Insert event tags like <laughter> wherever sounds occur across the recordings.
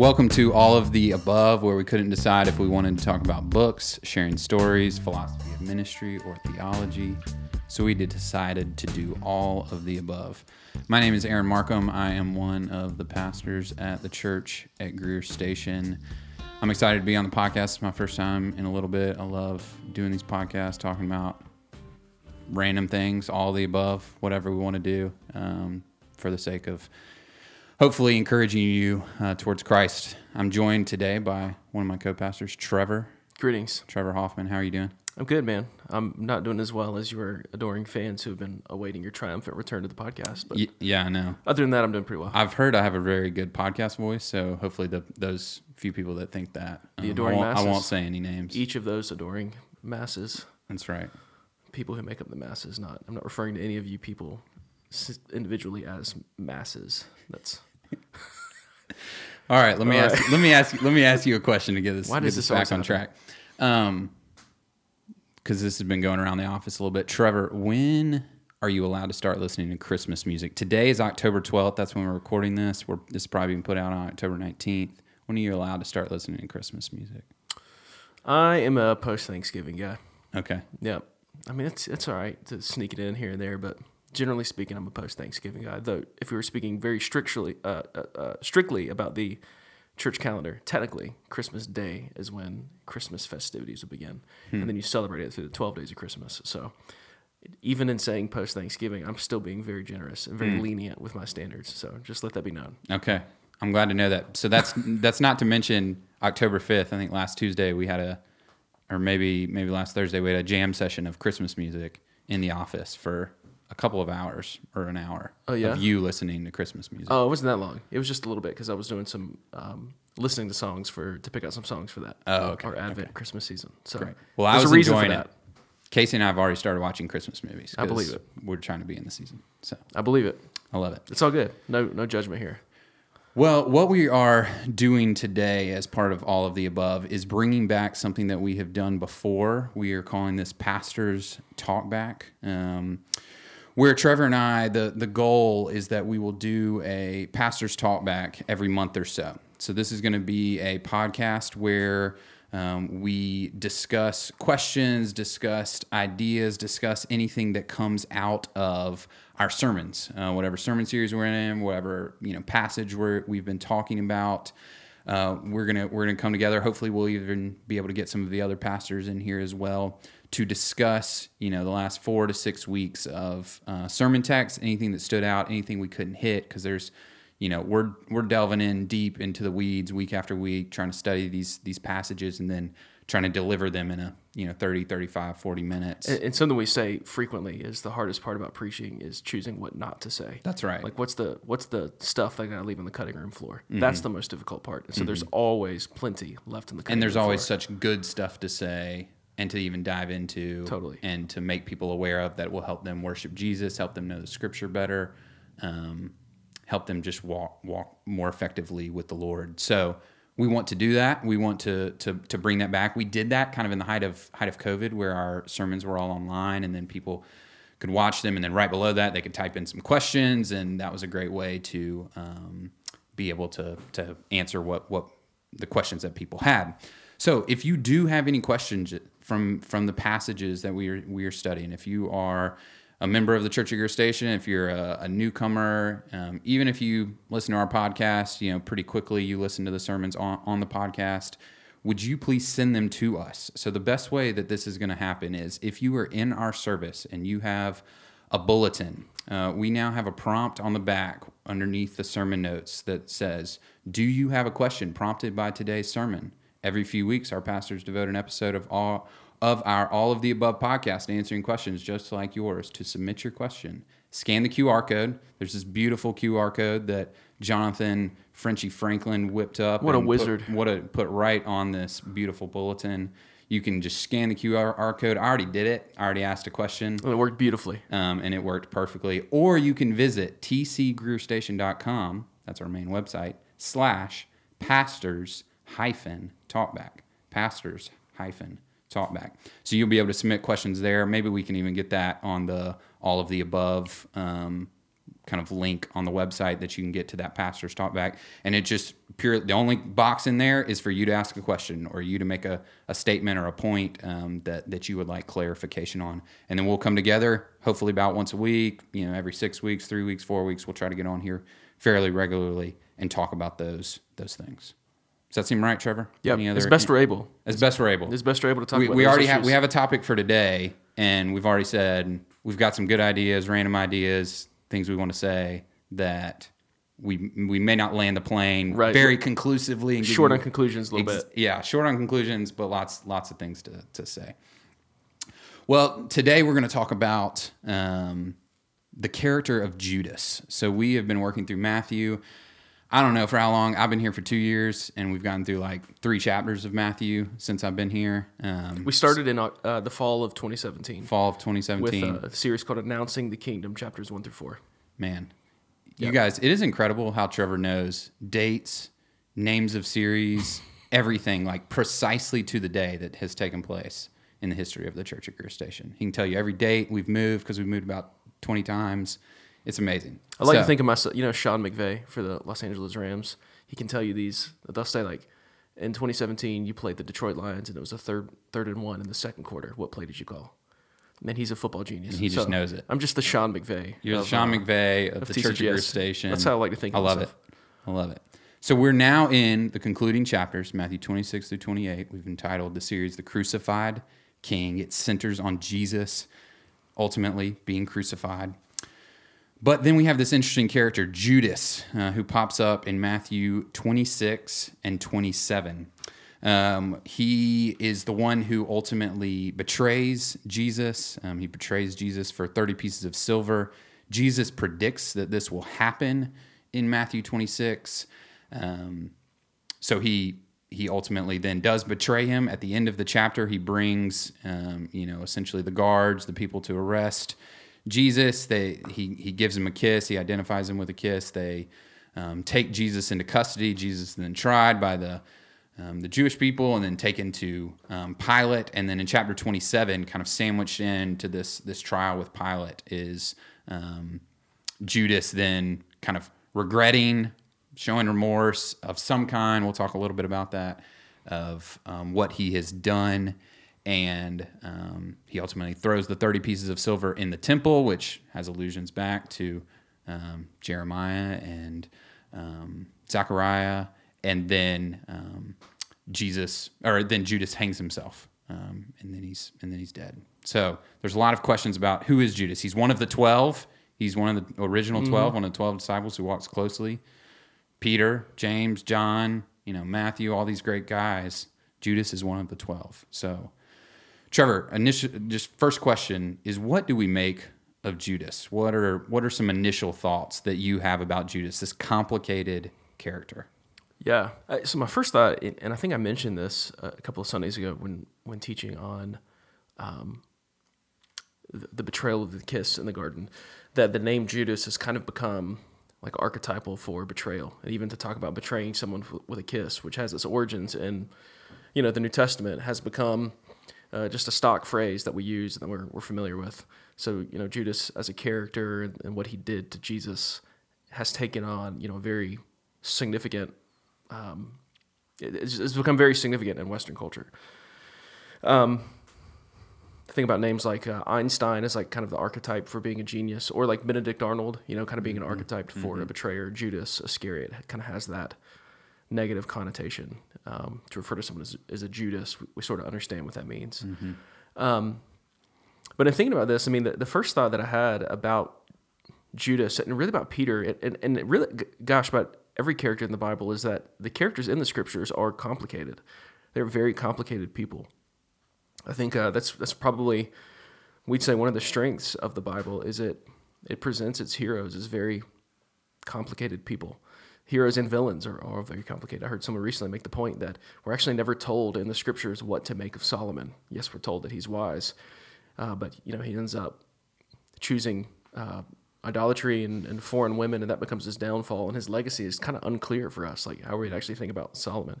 Welcome to all of the above, where we couldn't decide if we wanted to talk about books, sharing stories, philosophy of ministry, or theology. So we decided to do all of the above. My name is Aaron Markham. I am one of the pastors at the church at Greer Station. I'm excited to be on the podcast. It's my first time in a little bit. I love doing these podcasts, talking about random things, all the above, whatever we want to do um, for the sake of hopefully encouraging you uh, towards Christ. I'm joined today by one of my co-pastors, Trevor. Greetings. Trevor Hoffman. How are you doing? I'm good, man. I'm not doing as well as your adoring fans who have been awaiting your triumphant return to the podcast. But Y- yeah, I know. other than that, I'm doing pretty well. I've heard I have a very good podcast voice, so hopefully the, those few people that think that um, The adoring I, won't, I won't say any names. Each of those adoring masses, That's right. people who make up the masses. Not. I'm not referring to any of you people individually as masses. That's All right, let me All ask. Let me ask. you- Let me ask you a question to get this, Why get does this back on track. Um, because this has been going around the office a little bit. Trevor, when are you allowed to start listening to Christmas music? Today is October twelfth. That's when we're recording this. We're this is probably being put out on October nineteenth. When are you allowed to start listening to Christmas music? I am a post Thanksgiving guy. Okay. Yeah. I mean, it's it's all right to sneak it in here and there, but generally speaking, I'm a post Thanksgiving guy. Though, if we were speaking very strictly uh, uh, uh, strictly about the church calendar, technically Christmas Day is when Christmas festivities will begin, and then you celebrate it through the 12 days of Christmas. So, even in saying post Thanksgiving, I'm still being very generous and very lenient with my standards. So, just let that be known. Okay. I'm glad to know that. So that's <laughs> that's not to mention October 5th. I think last Tuesday we had a or maybe maybe last Thursday we had a jam session of Christmas music in the office for a couple of hours or an hour Oh, yeah? of you listening to Christmas music. Oh, it wasn't that long. It was just a little bit because I was doing some um, listening to songs for to pick out some songs for that. Oh, okay, Our Advent Christmas season. So Great. Well, I was a reason enjoying for it. Casey and I have already started watching Christmas movies. I believe it. We're trying to be in the season. So I believe it. I love it. It's all good. No no judgment here. Well, what we are doing today, as part of all of the above, is bringing back something that we have done before. We are calling this Pastors Talkback. Um, where Trevor and I, the, the goal is that we will do a Pastors Talk Back every month or so. So, this is going to be a podcast where um, we discuss questions, discuss ideas, discuss anything that comes out of our sermons, uh, whatever sermon series we're in, whatever you know passage we're, we've been talking about. Uh, we're gonna we're gonna come together. Hopefully, we'll even be able to get some of the other pastors in here as well to discuss you know the last four to six weeks of uh, sermon text, anything that stood out, anything we couldn't hit, because there's you know we're we're delving in deep into the weeds week after week trying to study these these passages and then trying to deliver them in a you know 30 35 40 minutes And, and something we say frequently is the hardest part about preaching is choosing what not to say. that's right Like what's the what's the stuff that I gotta leave on the cutting room floor? Mm-hmm. That's the most difficult part. And so there's always plenty left in the cutting and there's always floor. such good stuff to say and to even dive into Totally. and to make people aware of that will help them worship jesus help them know the scripture better um, help them just walk walk more effectively with the lord. So we want to do that. We want to to to bring that back. We did that kind of in the height of height of covid where our sermons were all online and then people could watch them. And then right below that they could type in some questions. And that was a great way to um, be able to to answer what what the questions that people had. So if you do have any questions from from the passages that we are we are studying, if you are a member of the Church of Greer Station, if you're a, a newcomer, um, even if you listen to our podcast, you know pretty quickly you listen to the sermons on, on the podcast. Would you please send them to us? So the best way that this is going to happen is if you are in our service and you have a bulletin. Uh, we now have a prompt on the back underneath the sermon notes that says, Do you have a question prompted by today's sermon? Every few weeks, our pastors devote an episode of all of our all of the above podcast to answering questions just like yours. To submit your question, scan the QR code. There's this beautiful QR code that Jonathan Frenchy Franklin whipped up. What a and put- wizard. what a put right on this beautiful bulletin. You can just scan the QR code. I already did it. I already asked a question it worked beautifully. um, and it worked perfectly. Or you can visit tcgreerstation.com, that's our main website, slash pastors hyphen talkback. Pastors hyphen talkback. So you'll be able to submit questions there. Maybe we can even get that on the all of the above um, kind of link on the website that you can get to that pastor's talkback. And it just pure, the only box in there is for you to ask a question or you to make a, a statement or a point um, that, that you would like clarification on. And then we'll come together, hopefully about once a week, you know, every six weeks, three weeks, four weeks. We'll try to get on here fairly regularly and talk about those, those things. Does that seem right, Trevor? Yeah, as best we're able. as best we're able. As best we're able to talk We, about. we already have we have a topic for today, and we've already said we've got some good ideas, random ideas, things we want to say that we we may not land the plane Right. very conclusively and short you on conclusions a little ex- bit. Yeah, short on conclusions, but lots lots of things to to say. Well, today we're going to talk about um, the character of Judas. So we have been working through Matthew. I don't know for how long. I've been here for two years, and we've gotten through like three chapters of Matthew since I've been here. Um, We started in uh, the fall of 2017 fall of 2017 with 2017. a series called "Announcing the Kingdom," chapters one through four. Man, you guys, it is incredible how Trevor knows dates, names of series, <laughs> everything like precisely to the day that has taken place in the history of the Church at Greer Station. He can tell you every date we've moved because we've moved about 20 times. It's amazing. I like So- to think of myself, you know, Sean McVay for the Los Angeles Rams. He can tell you these. They'll say like, in 2017, you played the Detroit Lions, and it was a third, third and one in the second quarter. What play did you call? Man, he's a football genius. he just knows it. I'm just the Sean McVay. You're the of, Sean uh, McVay of, of the Church at Greer Station. That's how I like to think of it. I love myself. it. I love it. So we're now in the concluding chapters, Matthew 26 through 28. We've entitled the series "The Crucified King." It centers on Jesus ultimately being crucified. But then we have this interesting character, Judas, uh, who pops up in Matthew 26 and 27. Um, he is the one who ultimately betrays Jesus. Um, he betrays Jesus for 30 pieces of silver. Jesus predicts that this will happen in Matthew 26. Um, so he he ultimately then does betray him at the end of the chapter he brings um, you know essentially the guards the people to arrest jesus. They he, he gives him a kiss. He identifies him with a kiss. They um, take jesus into custody. Jesus then tried by the um, the jewish people and then taken to um, pilate. And then in chapter 27 kind of sandwiched into this this trial with pilate is um, Judas then kind of regretting, showing remorse of some kind. We'll talk a little bit about that, of um, what he has done. And um, he ultimately throws the 30 pieces of silver in the temple, which has allusions back to um, Jeremiah and um, Zechariah. And then um, Jesus, or then Judas hangs himself. Um, and then he's and then he's dead. So there's a lot of questions about who is Judas. He's one of the twelve. He's one of the original 12 one of the twelve disciples who walks closely. Peter, James, John, you know Matthew, all these great guys. Judas is one of the twelve. So, Trevor, initial, just first question is, what do we make of Judas? What are what are some initial thoughts that you have about Judas, this complicated character? Yeah. Uh, So my first thought, and I think I mentioned this uh, a couple of Sundays ago when when teaching on um, the, the betrayal of the kiss in the garden, that the name Judas has kind of become like archetypal for betrayal, and even to talk about betraying someone with a kiss, which has its origins in you know the New Testament, has become uh, just a stock phrase that we use and that we're, we're familiar with. So you know Judas as a character and, and what he did to Jesus has taken on you know a very significant um, it's, it's become very significant in Western culture. Um, think about names like uh, Einstein as like kind of the archetype for being a genius, or like Benedict Arnold, you know, kind of being an archetype for a betrayer. Judas Iscariot kind of has that negative connotation um, to refer to someone as, as a Judas. We, we sort of understand what that means. Um, but in thinking about this, I mean, the, the first thought that I had about Judas and really about Peter and, and, and really, gosh, about every character in the Bible is that the characters in the scriptures are complicated. They're very complicated people. I think uh, that's that's probably we'd say one of the strengths of the Bible is it it presents its heroes as very complicated people. Heroes and villains are, are very complicated. I heard someone recently make the point that we're actually never told in the scriptures what to make of Solomon. Yes, we're told that he's wise, uh, but you know he ends up choosing uh, idolatry and, and foreign women, and that becomes his downfall. And his legacy is kind of unclear for us, like how we'd actually think about Solomon.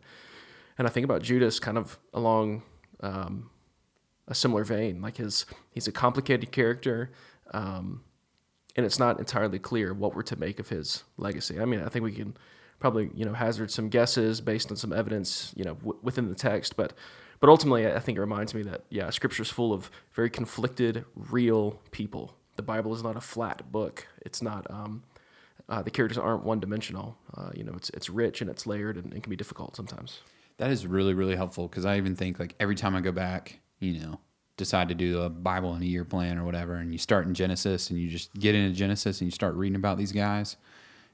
And I think about Judas kind of along um, a similar vein. Like his, he's a complicated character. Um, and it's not entirely clear what we're to make of his legacy. I mean, I think we can probably you know hazard some guesses based on some evidence you know w- within the text, but but ultimately, I think it reminds me that yeah, Scripture is full of very conflicted, real people. The Bible is not a flat book. It's not. Um, uh, the characters aren't one dimensional. Uh, you know, it's it's rich and it's layered and it can be difficult sometimes. That is really really helpful because I even think like every time I go back, you know, decide to do a Bible in a year plan or whatever, and you start in Genesis and you just get into Genesis and you start reading about these guys,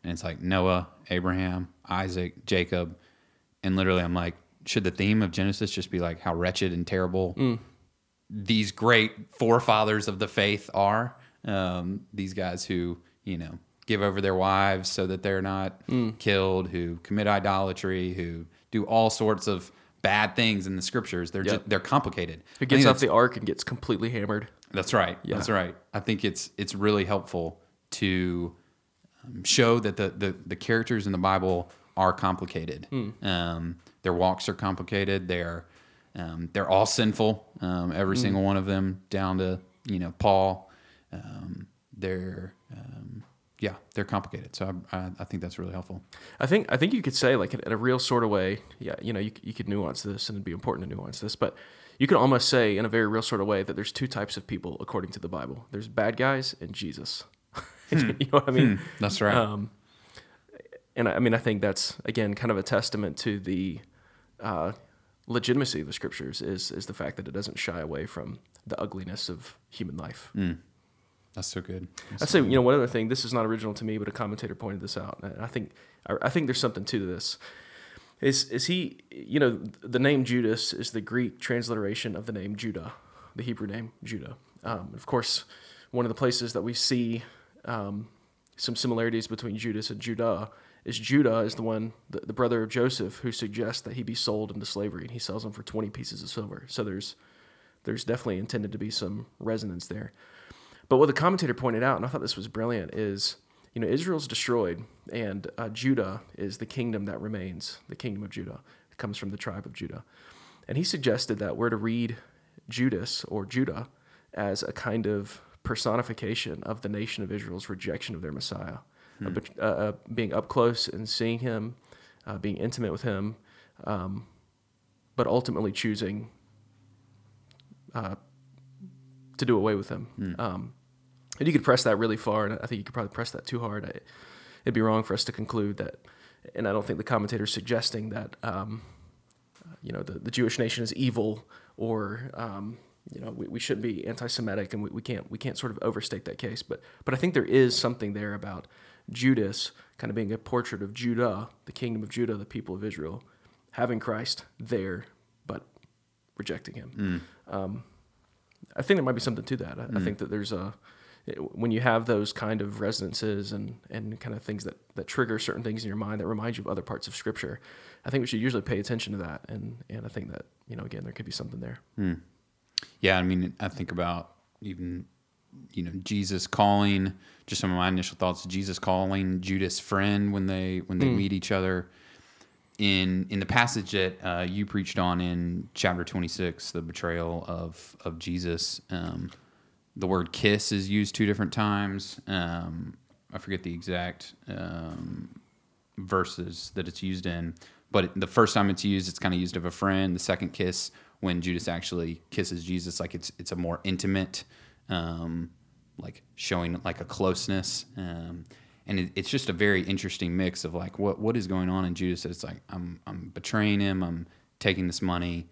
and it's like Noah, Abraham, Isaac, Jacob, and literally I'm like, should the theme of Genesis just be like how wretched and terrible these great forefathers of the faith are? Um, these guys who you know give over their wives so that they're not killed, who commit idolatry, who do all sorts of bad things in the scriptures. They're Yep. just, they're complicated. Who gets off the ark and gets completely hammered? that's right. Yeah. That's right. I think it's it's really helpful to um, show that the, the the characters in the Bible are complicated. Hmm. Um, their walks are complicated. They're um, they're all sinful. Um, every Hmm. single one of them, down to you know Paul. Um, they're um, yeah, they're complicated. So I, I, I think that's really helpful. I think I think you could say like in, in a real sort of way, yeah, you know, you, you could nuance this and it'd be important to nuance this, but you can almost say in a very real sort of way that there's two types of people according to the Bible. There's bad guys and Jesus. <laughs> you know what I mean? That's right. Um, and I, I mean, I think that's again kind of a testament to the uh, legitimacy of the scriptures is is the fact that it doesn't shy away from the ugliness of human life. That's so good. That's I'd say, you know, one other thing. This is not original to me, but a commentator pointed this out, and I think I, I think there's something to this. Is is he? You know, the name Judas is the Greek transliteration of the name Judah, the Hebrew name Judah. Um, of course, one of the places that we see um, some similarities between Judas and Judah is Judah is the one, the, the brother of Joseph, who suggests that he be sold into slavery, and he sells him for twenty pieces of silver. So there's there's definitely intended to be some resonance there. But what the commentator pointed out, and I thought this was brilliant, is you know Israel's destroyed, and uh, Judah is the kingdom that remains, the kingdom of Judah. It comes from the tribe of Judah, and he suggested that we're to read Judas or Judah as a kind of personification of the nation of Israel's rejection of their Messiah, but, uh, uh, being up close and seeing him, uh, being intimate with him, um, but ultimately choosing uh, to do away with him. Um, and you could press that really far, and I think you could probably press that too hard. I, it'd be wrong for us to conclude that, and I don't think the commentator's suggesting that, um, you know, the, the Jewish nation is evil or, um, you know, we, we shouldn't be anti-Semitic, and we, we can't we can't sort of overstate that case. But but I think there is something there about Judas kind of being a portrait of Judah, the kingdom of Judah, the people of Israel, having Christ there, but rejecting him. Um, I think there might be something to that. I, I think that there's a when you have those kind of resonances and, and kind of things that, that trigger certain things in your mind that remind you of other parts of scripture, I think we should usually pay attention to that. And, and I think that, you know, again, there could be something there. Yeah, I mean, I think about even you know Jesus calling. Just some of my initial thoughts: Jesus calling Judas friend when they when they meet each other. In in the passage that uh, you preached on in chapter twenty six, the betrayal of of Jesus, um, the word kiss is used two different times. Um, I forget the exact um, verses that it's used in. But the first time it's used, it's kind of used of a friend. The second kiss, when Judas actually kisses Jesus, like it's it's a more intimate, um, like showing like a closeness. Um, and it, it's just a very interesting mix of like what what is going on in Judas. It's like I'm I'm betraying him. I'm taking this money,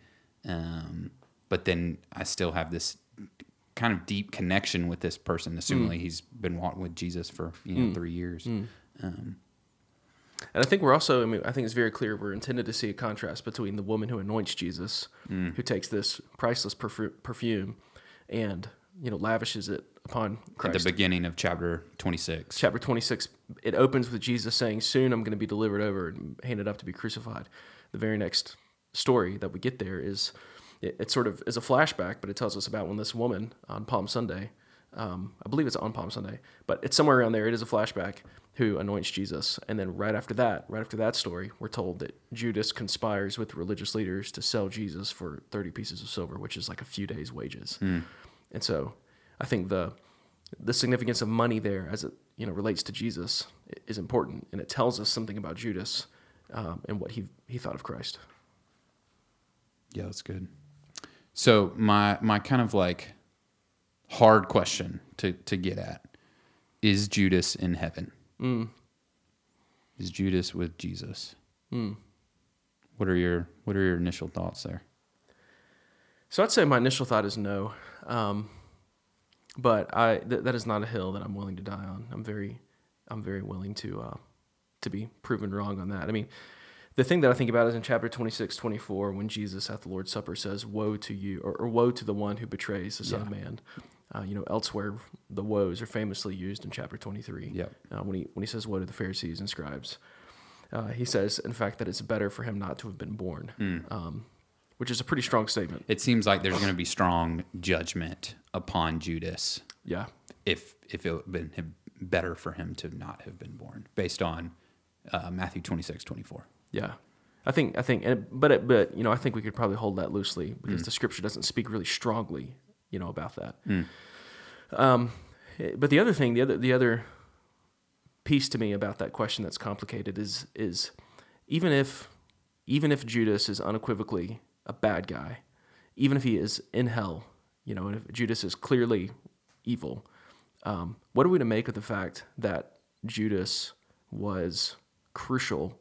um, but then I still have this kind of deep connection with this person, assuming mm. he's been walking with Jesus for you know mm. three years. Mm. Um, And I think we're also, I mean, I think it's very clear we're intended to see a contrast between the woman who anoints Jesus, who takes this priceless perfu- perfume and, you know, lavishes it upon at the beginning of chapter 26. chapter 26 it opens with jesus saying soon i'm going to be delivered over and handed up to be crucified. The very next story that we get there is it, it sort of is a flashback but it tells us about when this woman on palm sunday um, i believe it's on palm sunday but it's somewhere around there it is a flashback who anoints jesus and then right after that right after that story we're told that judas conspires with religious leaders to sell jesus for 30 pieces of silver which is like a few days wages and so I think the the significance of money there as it you know relates to Jesus is important, and it tells us something about Judas um, and what he he thought of Christ. Yeah, that's good. So my my kind of like hard question to to get at is Judas in heaven? Is Judas with Jesus? What are your what are your initial thoughts there? So I'd say my initial thought is no, um, but I th- that is not a hill that I'm willing to die on. I'm very I'm very willing to uh, to be proven wrong on that. I mean, the thing that I think about is in chapter 26, 24, when Jesus at the Lord's Supper says, "Woe to you," or, or "Woe to the one who betrays the Son of Man." Uh, you know, elsewhere the woes are famously used in chapter 23. Yep. Uh, when he when he says, "Woe to the Pharisees and scribes," uh, he says, in fact, that it's better for him not to have been born, um, which is a pretty strong statement. It seems like there's going to be strong judgment upon Judas Yeah, if if it would have been better for him to not have been born, based on uh, Matthew 26, 24. Yeah, I think I think, and, but it, but you know, I think we could probably hold that loosely because Mm. the scripture doesn't speak really strongly, you know, about that. Um, eh, but the other thing, the other the other piece to me about that question that's complicated is is even if even if Judas is unequivocally a bad guy, even if he is in hell, you know, and if Judas is clearly evil, um, what are we to make of the fact that Judas was crucial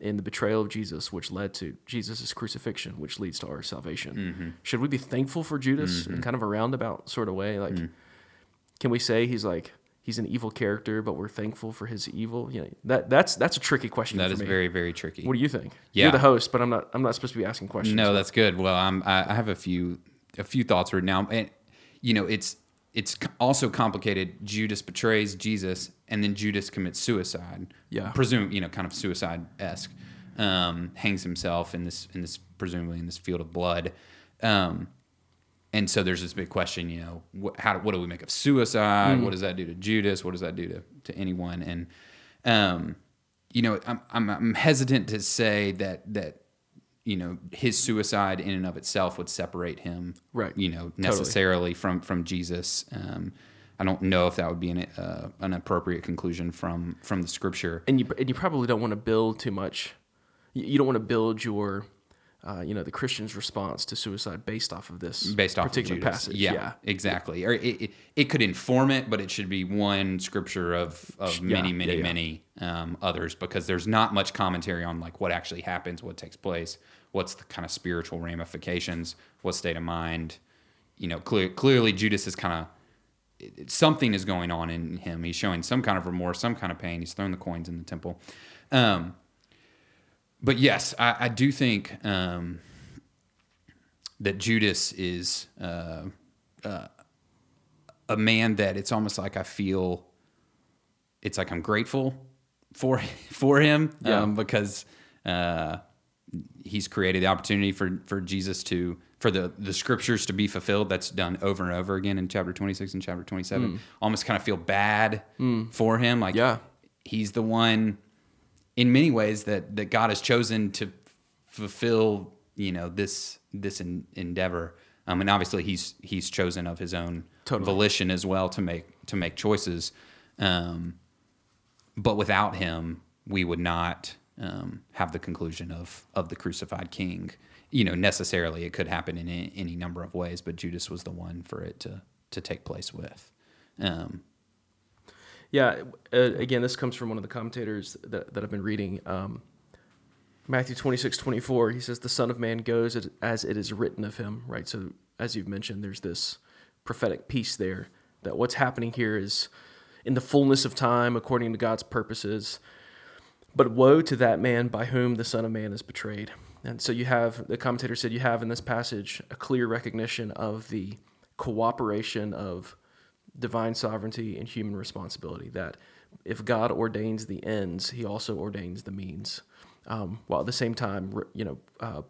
in the betrayal of Jesus, which led to Jesus' crucifixion, which leads to our salvation? Mm-hmm. Should we be thankful for Judas in mm-hmm. kind of a roundabout sort of way? Like, mm. can we say he's like he's an evil character, but we're thankful for his evil? You know, that that's that's a tricky question. That is me. very very tricky. What do you think? Yeah. You're the host, but I'm not. I'm not supposed to be asking questions. No, that's good. Well, I'm, I I have a few a few thoughts right now, and you know, it's it's also complicated. Judas betrays Jesus, and then Judas commits suicide. Yeah. presume you know, kind of suicide esque. Um, hangs himself in this in this presumably in this field of blood. Um, and so there's this big question, you know, what, how what do we make of suicide? What does that do to Judas? What does that do to, to anyone? And um, you know, I'm, I'm I'm hesitant to say that that you know his suicide in and of itself would separate him, Right. You know, necessarily from from Jesus. Um, I don't know if that would be an uh, an appropriate conclusion from from the scripture. and you and you probably don't want to build too much. You don't want to build your, uh, you know, the Christian's response to suicide based off of this based off particular of passage. Yeah, yeah, exactly. Or it, it, it could inform it, but it should be one scripture of, of Yeah, many, many, yeah, yeah. many um, others because there's not much commentary on like what actually happens, what takes place, what's the kind of spiritual ramifications, what state of mind. You know, clear, clearly Judas is kind of something is going on in him. He's showing some kind of remorse, some kind of pain. He's thrown the coins in the temple. Um, but yes, I, I do think um, that Judas is uh, uh, a man that it's almost like I feel it's like I'm grateful for <laughs> for him Yeah. um, because uh, he's created the opportunity for for Jesus to for the the scriptures to be fulfilled. That's done over and over again in chapter 26 and chapter 27. Almost kind of feel bad for him, like Yeah. he's the one in many ways that that God has chosen to fulfill you know this this en- endeavor. Um, and obviously he's he's chosen of his own Totally. volition as well to make to make choices. Um, but without him we would not um, have the conclusion of of the crucified king. You know necessarily it could happen in any, any number of ways but Judas was the one for it to to take place with. Um, Yeah, uh, again, this comes from one of the commentators that, that I've been reading. Um, Matthew 26, 24, he says, The Son of Man goes as- as it is written of him, right? So, as you've mentioned, there's this prophetic piece there that what's happening here is in the fullness of time according to God's purposes. But woe to that man by whom the Son of Man is betrayed. And so you have, the commentator said, you have in this passage a clear recognition of the cooperation of divine sovereignty and human responsibility. That if God ordains the ends, he also ordains the means. Um, while at the same time, you know, uh,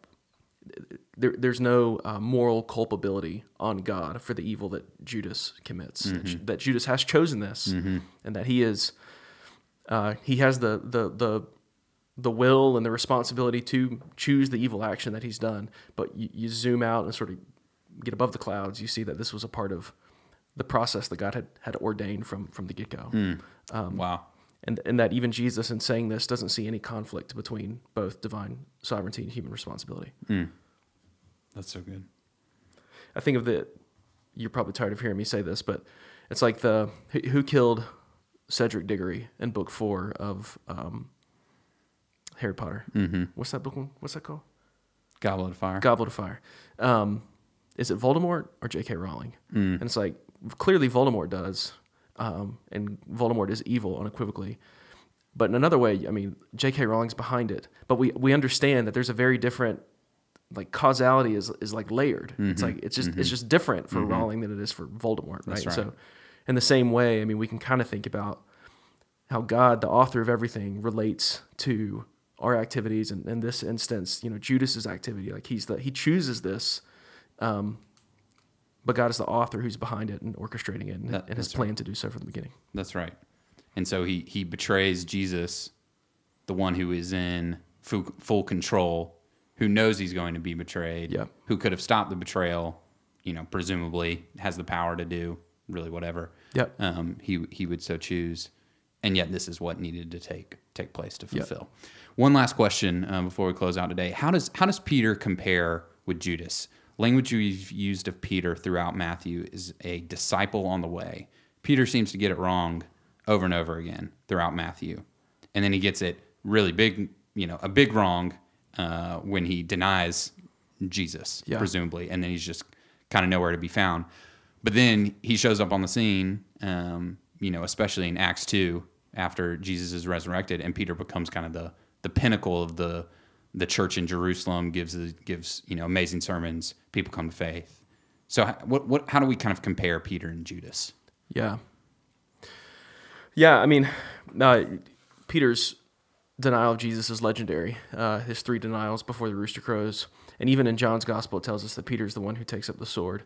there, there's no uh, moral culpability on God for the evil that Judas commits. That Ju- That, Judas has chosen this, and that he is uh, he has the, the the the will and the responsibility to choose the evil action that he's done. But you, you zoom out and sort of get above the clouds, you see that this was a part of the process that God had, had ordained from from the get go. Um, wow. And, and that even Jesus, in saying this, doesn't see any conflict between both divine sovereignty and human responsibility. That's so good. I think of the, you're probably tired of hearing me say this, but it's like the, who who killed Cedric Diggory in book four of um, Harry Potter? Mm-hmm. What's that book? What's that called? Goblet of Fire. Goblet of Fire. Um, is it Voldemort or J.K. Rowling? And it's like clearly Voldemort does, um, and Voldemort is evil unequivocally. But in another way, I mean, J.K. Rowling's behind it. But we we understand that there's a very different like causality is is like layered. It's like it's just it's just different for Rowling than it is for Voldemort, right? right. So, in the same way, I mean, we can kind of think about how God, the author of everything, relates to our activities, and in this instance, you know, Judas's activity. Like he's the he chooses this, um, but God is the author who's behind it and orchestrating it, and, That- and right. planned to do so from the beginning. That's right. And so he he betrays Jesus, the one who is in full, full control, who knows he's going to be betrayed. Yeah. Who could have stopped the betrayal, you know, presumably has the power to do really whatever. Yep. Um, he he would so choose, and yet this is what needed to take take place to Yep. fulfill. One last question um, before we close out today: How does how does Peter compare with Judas? Language we've used of Peter throughout Matthew is a disciple on the way. Peter seems to get it wrong over and over again throughout Matthew, and then he gets it really big, you know, a big wrong uh, when he denies Jesus, Yeah. presumably, and then he's just kind of nowhere to be found. But then he shows up on the scene, um, you know, especially in Acts two after Jesus is resurrected, and Peter becomes kind of the the pinnacle of the the church in Jerusalem. gives gives you know amazing sermons. People come to faith. So what what how do we kind of compare Peter and Judas? Yeah. Yeah, I mean, uh, Peter's denial of Jesus is legendary. Uh, his three denials before the rooster crows, and even in John's gospel, it tells us that Peter's the one who takes up the sword,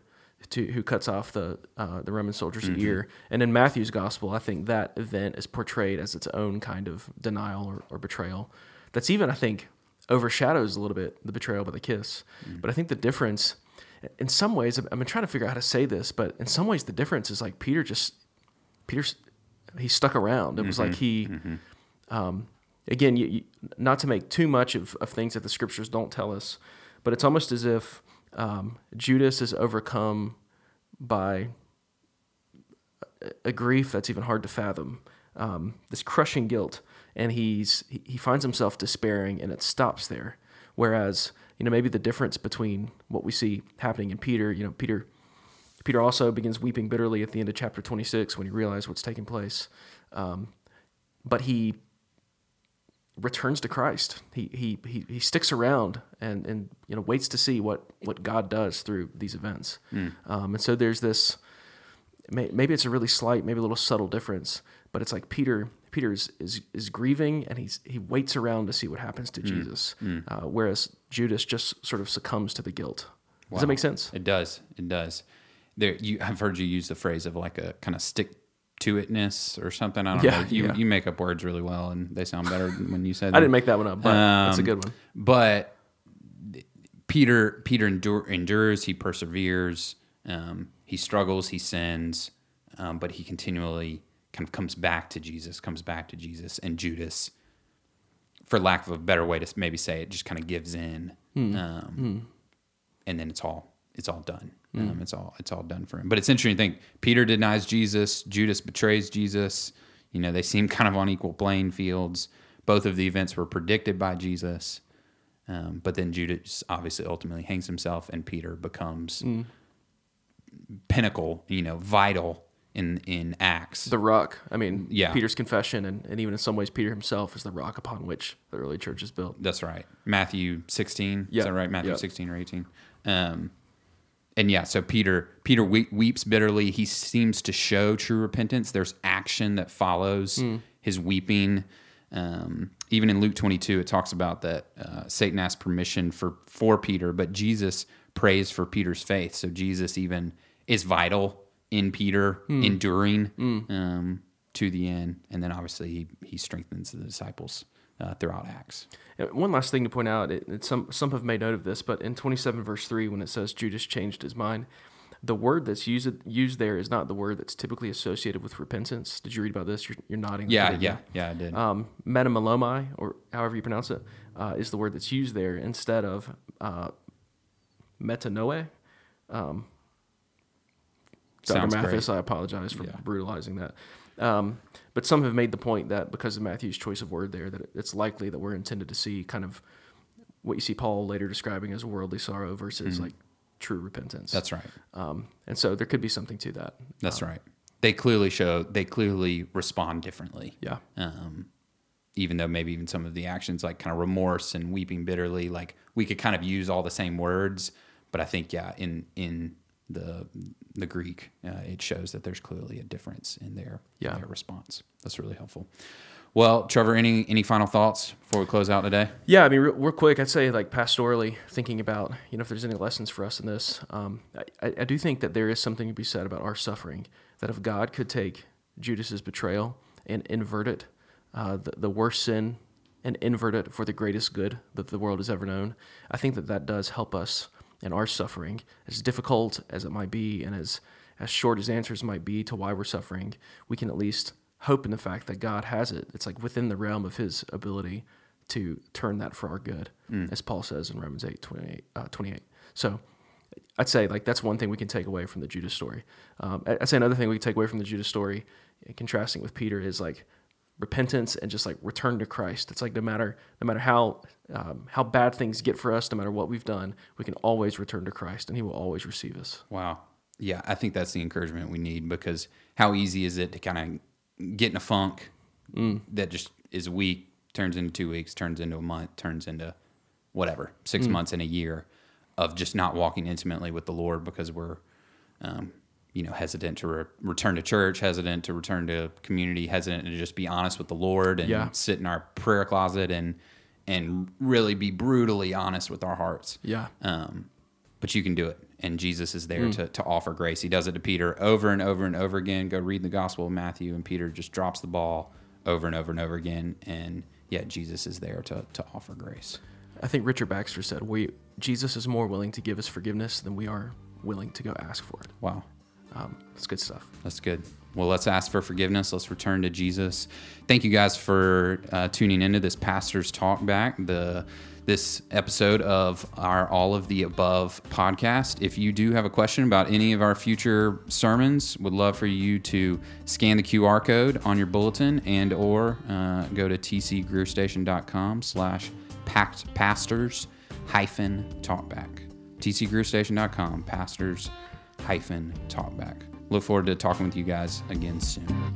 to who cuts off the uh, the Roman soldier's ear. And in Matthew's gospel, I think that event is portrayed as its own kind of denial or, or betrayal. That's even, I think, overshadows a little bit the betrayal by the kiss. But I think the difference, in some ways, I've been trying to figure out how to say this, but in some ways, the difference is like Peter just Peter, he stuck around. It was like he, um, again, you, you, not to make too much of, of things that the scriptures don't tell us, but it's almost as if um, Judas is overcome by a- a grief that's even hard to fathom, um, this crushing guilt, and he's he, finds himself despairing, and it stops there. Whereas you know maybe the difference between what we see happening in Peter, you know Peter Peter also begins weeping bitterly at the end of chapter 26 when he realizes what's taking place. Um, but he returns to Christ. He, he, he, he sticks around and, and you know waits to see what, what God does through these events. Um, and so there's this maybe it's a really slight, maybe a little subtle difference, but it's like Peter Peter is, is, is grieving and he's he waits around to see what happens to Jesus, uh, whereas Judas just sort of succumbs to the guilt. Does that make sense? It does. It does. There, you. I've heard you use the phrase of like a kind of stick to itness or something. I don't Yeah, know. You yeah. you make up words really well, and they sound better <laughs> when you said. I didn't make that one up, but it's a Um, good one. But Peter Peter endure, endures. He perseveres. Um, he struggles. He sins, um, but he continually kind of comes back to Jesus. Comes back to Jesus. And Judas, for lack of a better way to maybe say it, just kind of gives in. Um, and then it's all it's all done. Um, it's all it's all done for him. But it's interesting to think Peter denies Jesus, Judas betrays Jesus. You know, they seem kind of on equal playing fields. Both of the events were predicted by Jesus, um, but then Judas obviously ultimately hangs himself, and Peter becomes pinnacle. You know, vital in in Acts. The rock. I mean, Yeah. Peter's confession, and, and even in some ways, Peter himself is the rock upon which the early church is built. That's right. Matthew 16. Yeah. Is that right? Matthew Yeah. 16 or 18. Um, and yeah, so Peter Peter we- weeps bitterly. He seems to show true repentance. There's action that follows Hmm. his weeping. Um, even in Luke 22, it talks about that uh, Satan asked permission for for Peter, but Jesus prays for Peter's faith. So Jesus even is vital in Peter, Hmm. enduring um, to the end, and then obviously he, he strengthens the disciples uh, throughout Acts. And One last thing to point out, it, it, some some have made note of this, but in 27 verse 3, when it says Judas changed his mind, The word that's used used there is not the word that's typically associated with repentance. Did you read about this? You're, you're nodding. Yeah, yeah, yeah, I did. Um, metamelomai, or however you pronounce it, uh, is the word that's used there instead of uh, metanoe. Um, Dr. Sounds Mathis, great. I apologize for Yeah. brutalizing that. Um, but some have made the point that because of Matthew's choice of word there, that it's likely that we're intended to see kind of what you see Paul later describing as worldly sorrow versus like true repentance. Mm-hmm. That's right. um, and so there could be something to that. That's right. They clearly show. They clearly respond differently. Yeah. um, even though maybe even some of the actions like kind of remorse and weeping bitterly like we could kind of use all the same words but i think yeah in in the the greek uh, it shows that there's clearly a difference in their Yeah. their response that's really helpful well trevor any any final thoughts before we close out today Yeah, I mean, real, real quick, I'd say like pastorally, thinking about you know if there's any lessons for us in this, um, I, I do think that there is something to be said about our suffering. That if God could take Judas's betrayal and invert it, uh, the, the worst sin, and invert it for the greatest good that the world has ever known, I think that that does help us in our suffering, as difficult as it might be, and as as short as answers might be to why we're suffering, we can at least hope in the fact that God has it. It's like within the realm of His ability to turn that for our good, as Paul says in Romans 8 28. Uh, 28. So I'd say like that's one thing we can take away from the Judas story. Um, I'd say another thing we can take away from the Judas story, contrasting with Peter, is like repentance and just like return to Christ. It's like no matter no matter how um, how bad things get for us, no matter what we've done, we can always return to Christ, and He will always receive us. wow yeah i think that's the encouragement we need because how easy is it to kind of get in a funk that just is a week turns into two weeks turns into a month turns into whatever six months in a year of just not walking intimately with the lord because we're um, you know hesitant to re- return to church hesitant to return to community hesitant to just be honest with the lord and Yeah. sit in our prayer closet and and really be brutally honest with our hearts. Yeah, um, but you can do it and jesus is there to, to offer grace. He does it to peter over and over and over again. Go read the gospel of matthew and peter just drops the ball over and over and over again and yet jesus is there to, to offer grace. I think Richard Baxter said, "We Jesus is more willing to give us forgiveness than we are willing to go ask for it." wow Um, it's good stuff. That's good. Well, let's ask for forgiveness. Let's return to Jesus. Thank you guys for uh, tuning into this pastor's talk back. The this episode of our All of the Above podcast. If you do have a question about any of our future sermons, would love for you to scan the QR code on your bulletin and or uh, go to tcgreerstation.com slash pastors hyphen talkback. tcgreerstation.com pastors hyphen talkback. Look forward to talking with you guys again soon.